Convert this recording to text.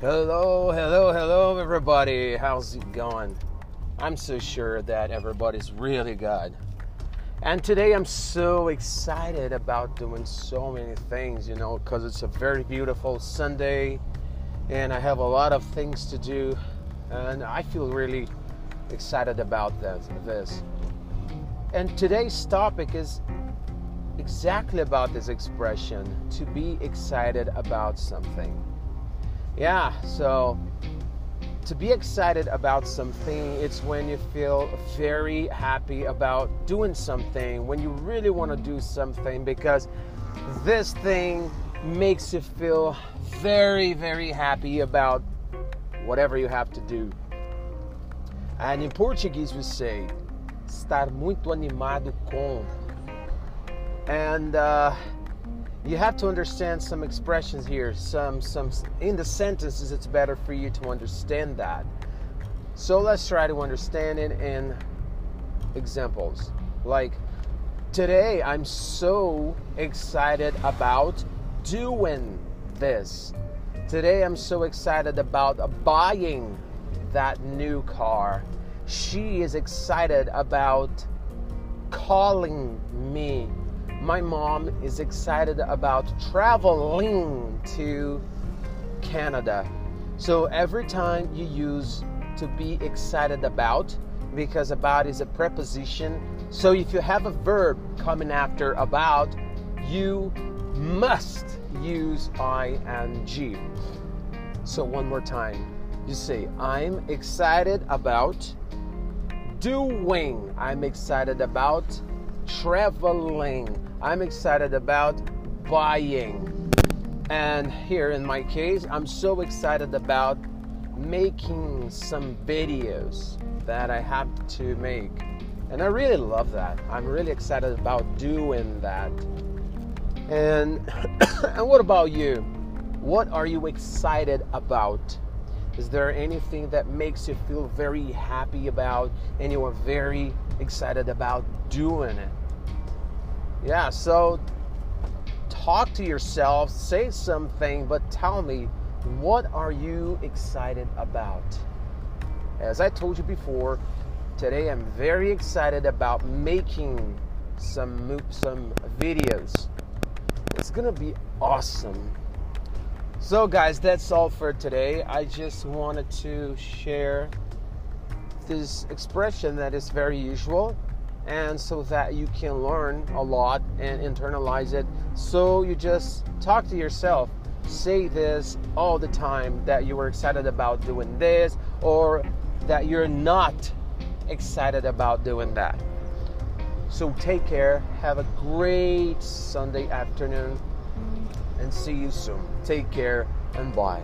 Hello, hello, hello, everybody. How's it going? I'm so sure that everybody's really good. And today I'm so excited about doing so many things, you know, because it's a very beautiful Sunday and I have a lot of things to do. And I feel really excited about this. And today's topic is exactly about this expression to be excited about something. Yeah, so to be excited about something, it's when you feel very happy about doing something, when you really want to do something, because this thing makes you feel very, very happy about whatever you have to do. And in Portuguese we say, estar muito animado com. And uh, you have to understand some expressions here. Some some in the sentences it's better for you to understand that. So let's try to understand it in examples. Like today i'm so excited about doing this. Today i'm so excited about buying that new car. She is excited about calling me my mom is excited about traveling to Canada. So every time you use to be excited about, because about is a preposition. So if you have a verb coming after about, you must use ing. So one more time. You say, I'm excited about doing. I'm excited about traveling. I'm excited about buying. And here in my case, I'm so excited about making some videos that I have to make. And I really love that. I'm really excited about doing that. And and what about you? What are you excited about? Is there anything that makes you feel very happy about and you are very excited about doing it? Yeah, so talk to yourself, say something, but tell me what are you excited about? As I told you before, today I'm very excited about making some some videos. It's to be awesome. So guys, that's all for today. I just wanted to share this expression that is very usual and so that you can learn a lot and internalize it. So you just talk to yourself, say this all the time that you are excited about doing this or that you're not excited about doing that. So take care, have a great Sunday afternoon, and see you soon. Take care and bye.